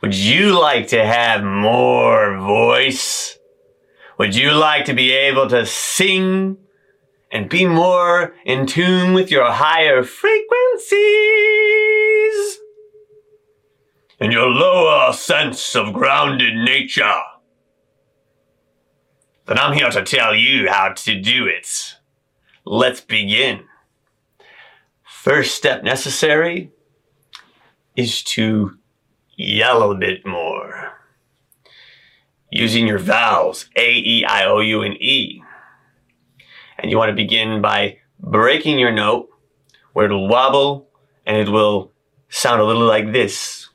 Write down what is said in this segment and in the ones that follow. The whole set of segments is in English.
Would you like to have more voice? Would you like to be able to sing and be more in tune with your higher frequencies? And your lower sense of grounded nature? Then I'm here to tell you how to do it. Let's begin. First step necessary is to yell a bit more. Using your vowels A, E, I, O, U, and E. And you want to begin by breaking your note where it'll wobble and it will sound a little like this.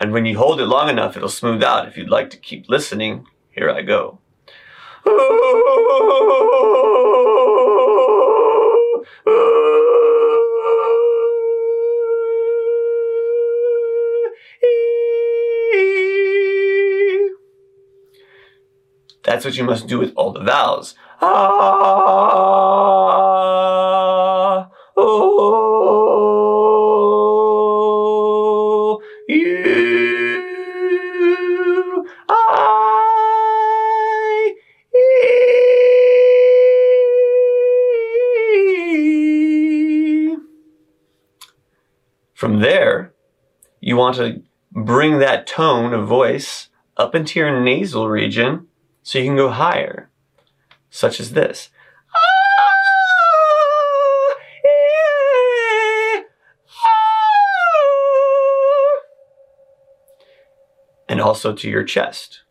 And when you hold it long enough, it'll smooth out. If you'd like to keep listening, here I go. That's what you must do with all the vowels. Ah, oh, From there, you want to bring that tone of voice up into your nasal region so you can go higher, such as this. And also to your chest.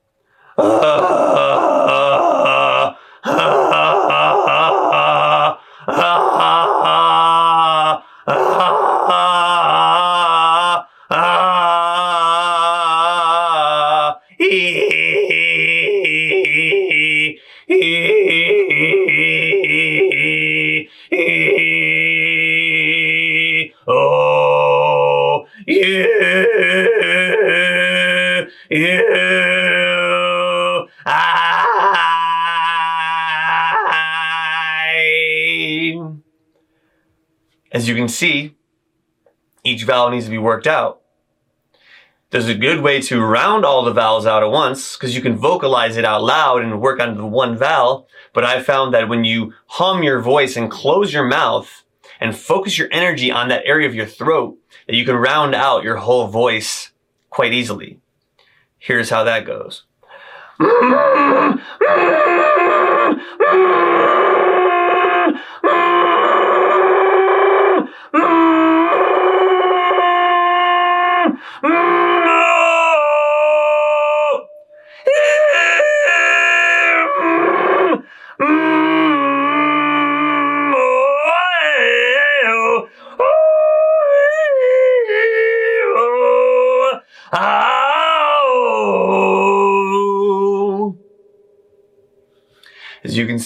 As you can see, each vowel needs to be worked out. There's a good way to round all the vowels out at once because you can vocalize it out loud and work on the one vowel. But I found that when you hum your voice and close your mouth and focus your energy on that area of your throat, that you can round out your whole voice quite easily. Here's how that goes.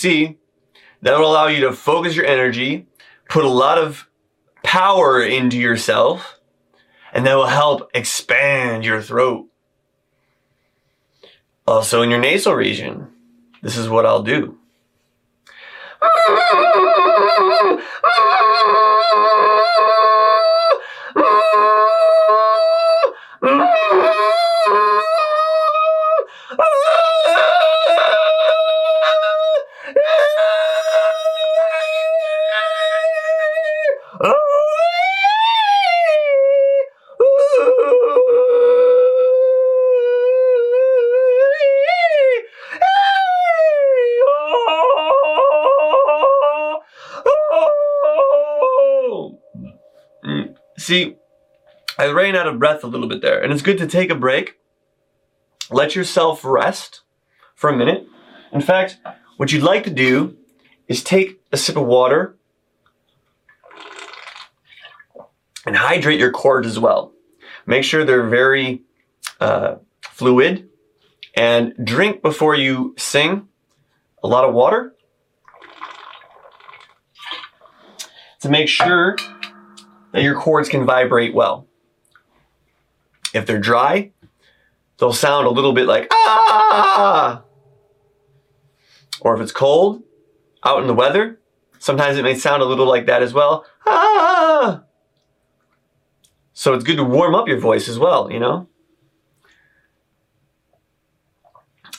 That will allow you to focus your energy, put a lot of power into yourself, and that will help expand your throat. Also, in your nasal region, this is what I'll do. See, I ran out of breath a little bit there, and it's good to take a break. Let yourself rest for a minute. In fact, what you'd like to do is take a sip of water and hydrate your cords as well. Make sure they're very uh, fluid and drink before you sing a lot of water to make sure that your cords can vibrate well. If they're dry, they'll sound a little bit like ah. Or if it's cold, out in the weather, sometimes it may sound a little like that as well. Ah! So it's good to warm up your voice as well, you know?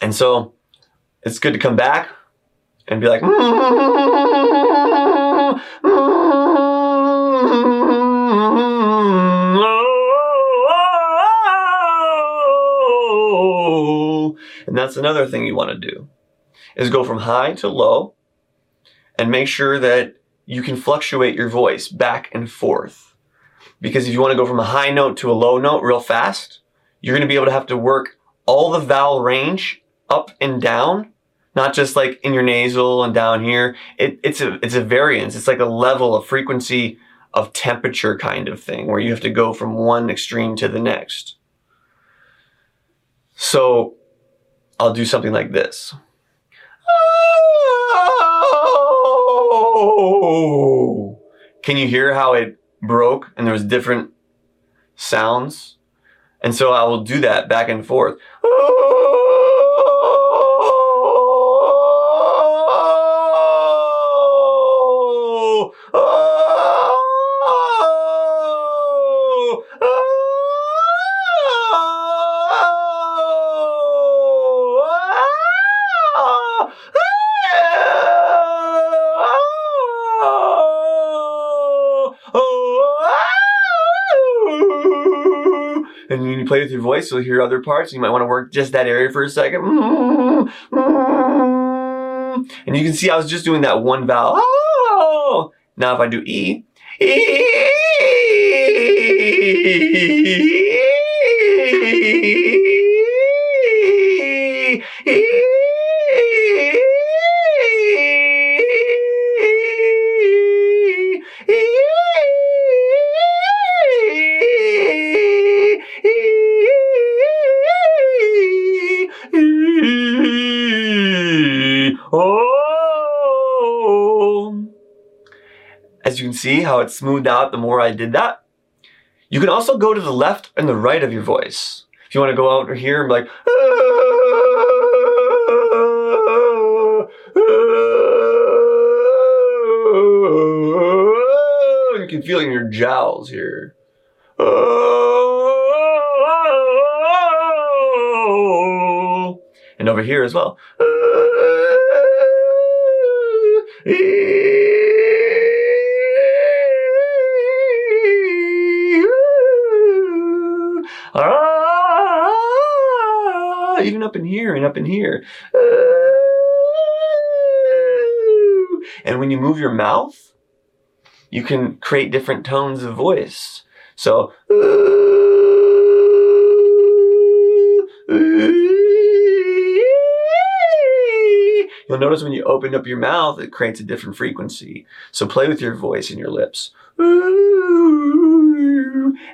And so it's good to come back and be like, and that's another thing you want to do is go from high to low and make sure that you can fluctuate your voice back and forth. Because if you want to go from a high note to a low note real fast, you're going to be able to have to work all the vowel range up and down, not just like in your nasal and down here. It, it's a, it's a variance. It's like a level of frequency of temperature kind of thing where you have to go from one extreme to the next. So I'll do something like this. Can you hear how it broke and there was different sounds? And so I will do that back and forth. And when you play with your voice, you'll hear other parts. You might want to work just that area for a second. And you can see I was just doing that one vowel. Now if I do E, As can see how it smoothed out the more I did that. You can also go to the left and the right of your voice. If you want to go out here and be like, you can feel it in your jowls here. And over here as well. Ah, even up in here and up in here. And when you move your mouth, you can create different tones of voice. So, you'll notice when you open up your mouth, it creates a different frequency. So play with your voice and your lips.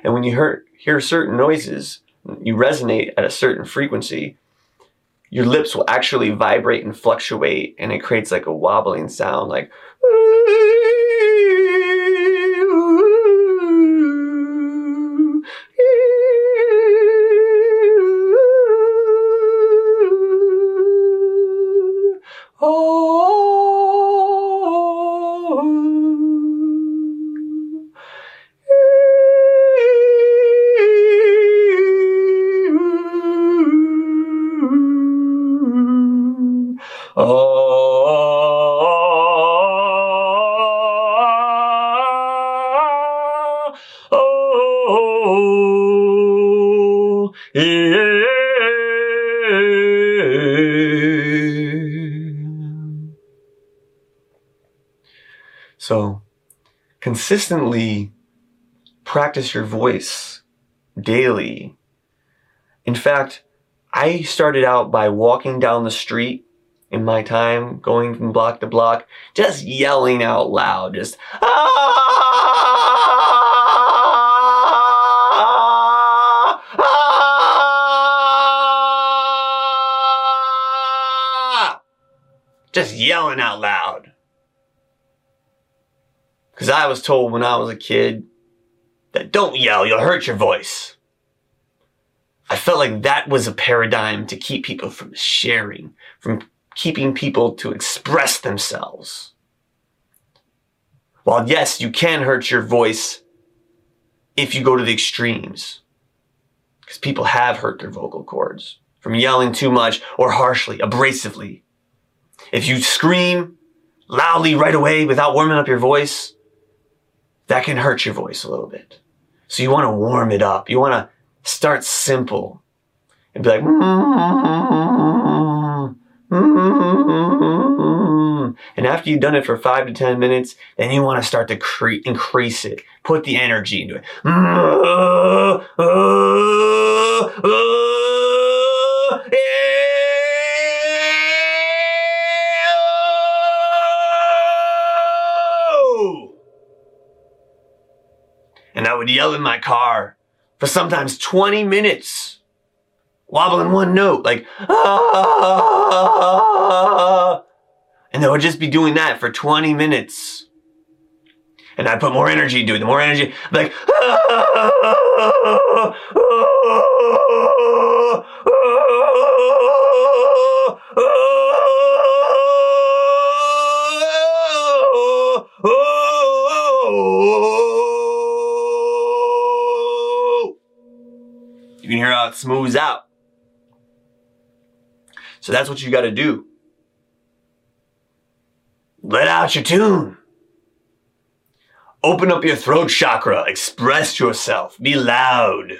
And when you hear, hear certain noises, you resonate at a certain frequency, your lips will actually vibrate and fluctuate and it creates like a wobbling sound like So consistently practice your voice daily. In fact, I started out by walking down the street in my time, going from block to block, just yelling out loud, just, ah, just yelling out loud. Because I was told when I was a kid that don't yell, you'll hurt your voice. I felt like that was a paradigm to keep people from sharing, from keeping people to express themselves. While yes, you can hurt your voice if you go to the extremes. Because people have hurt their vocal cords from yelling too much or harshly, abrasively. If you scream loudly right away without warming up your voice, that can hurt your voice a little bit. So you want to warm it up. You want to start simple and be like, and after you've done it for five to 10 minutes, then you want to start to cre- increase it. Put the energy into it. For sometimes 20 minutes, wobbling one note, like, ah. And they would just be doing that for 20 minutes. And I'd put more energy into it. The more energy, like, You can hear how it smooths out. So that's what you got to do. Let out your tune. Open up your throat chakra. Express yourself. Be loud.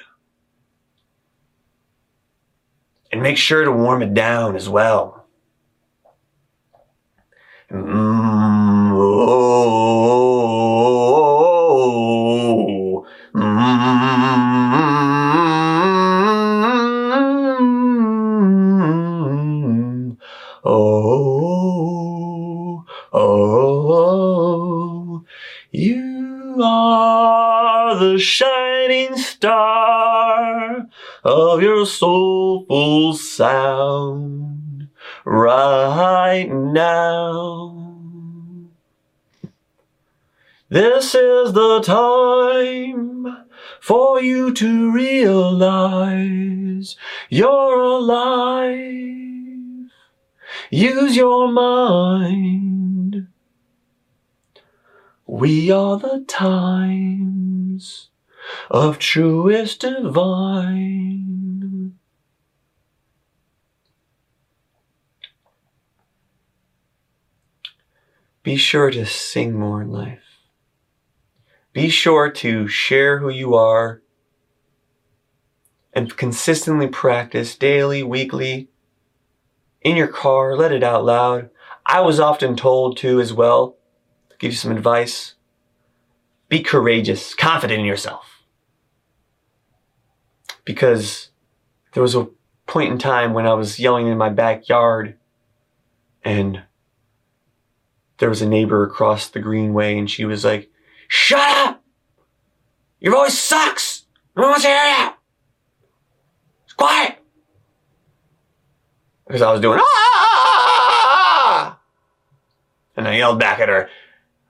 And make sure to warm it down as well. Mm, of your soulful sound right now. This is the time for you to realize you're alive. Use your mind. We are the times of truest divine. Be sure to sing more in life. Be sure to share who you are and consistently practice daily, weekly, in your car, let it out loud. I was often told to as well, give you some advice. Be courageous, confident in yourself. Because there was a point in time when I was yelling in my backyard and there was a neighbor across the greenway and she was like, Shut up! Your voice sucks! No one wants to hear you! It's quiet! Because I was doing, ah! And I yelled back at her,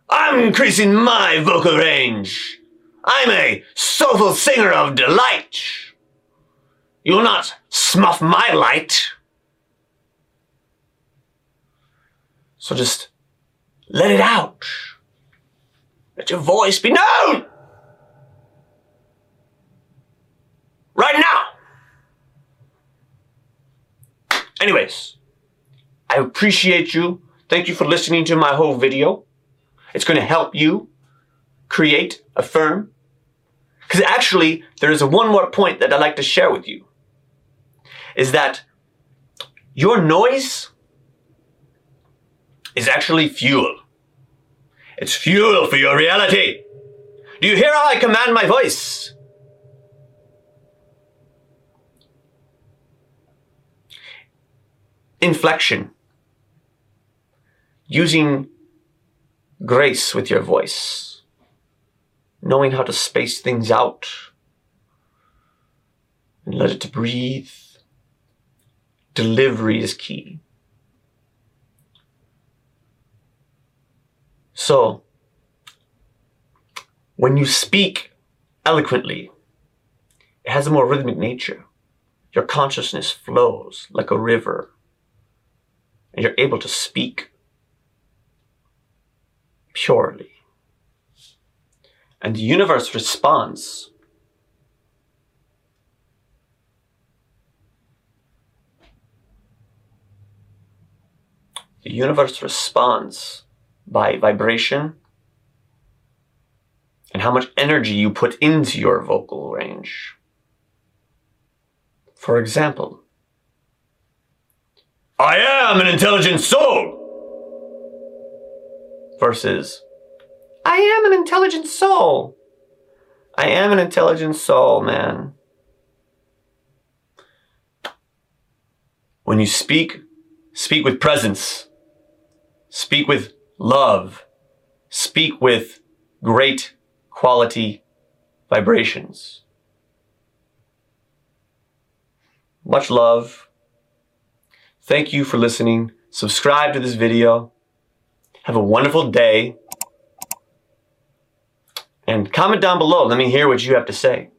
I'm increasing my vocal range. I'm a soulful singer of delight. You will not snuff my light. So just let it out. Let your voice be known. Right now. Anyways, I appreciate you. Thank you for listening to my whole video. It's going to help you create, affirm. Because actually, there is one more point that I'd like to share with you. Is that your noise is actually fuel. It's fuel for your reality. Do you hear how I command my voice? Inflection. Using grace with your voice. Knowing how to space things out. And let it breathe. Delivery is key. So, when you speak eloquently, it has a more rhythmic nature. Your consciousness flows like a river. and you're able to speak purely. And the universe responds. Universe responds by vibration and how much energy you put into your vocal range. For example, I am an intelligent soul versus I am an intelligent soul. I am an intelligent soul, man. When you speak, speak with presence. Speak with love. Speak with great quality vibrations. Much love. Thank you for listening. Subscribe to this video. Have a wonderful day. And comment down below. Let me hear what you have to say.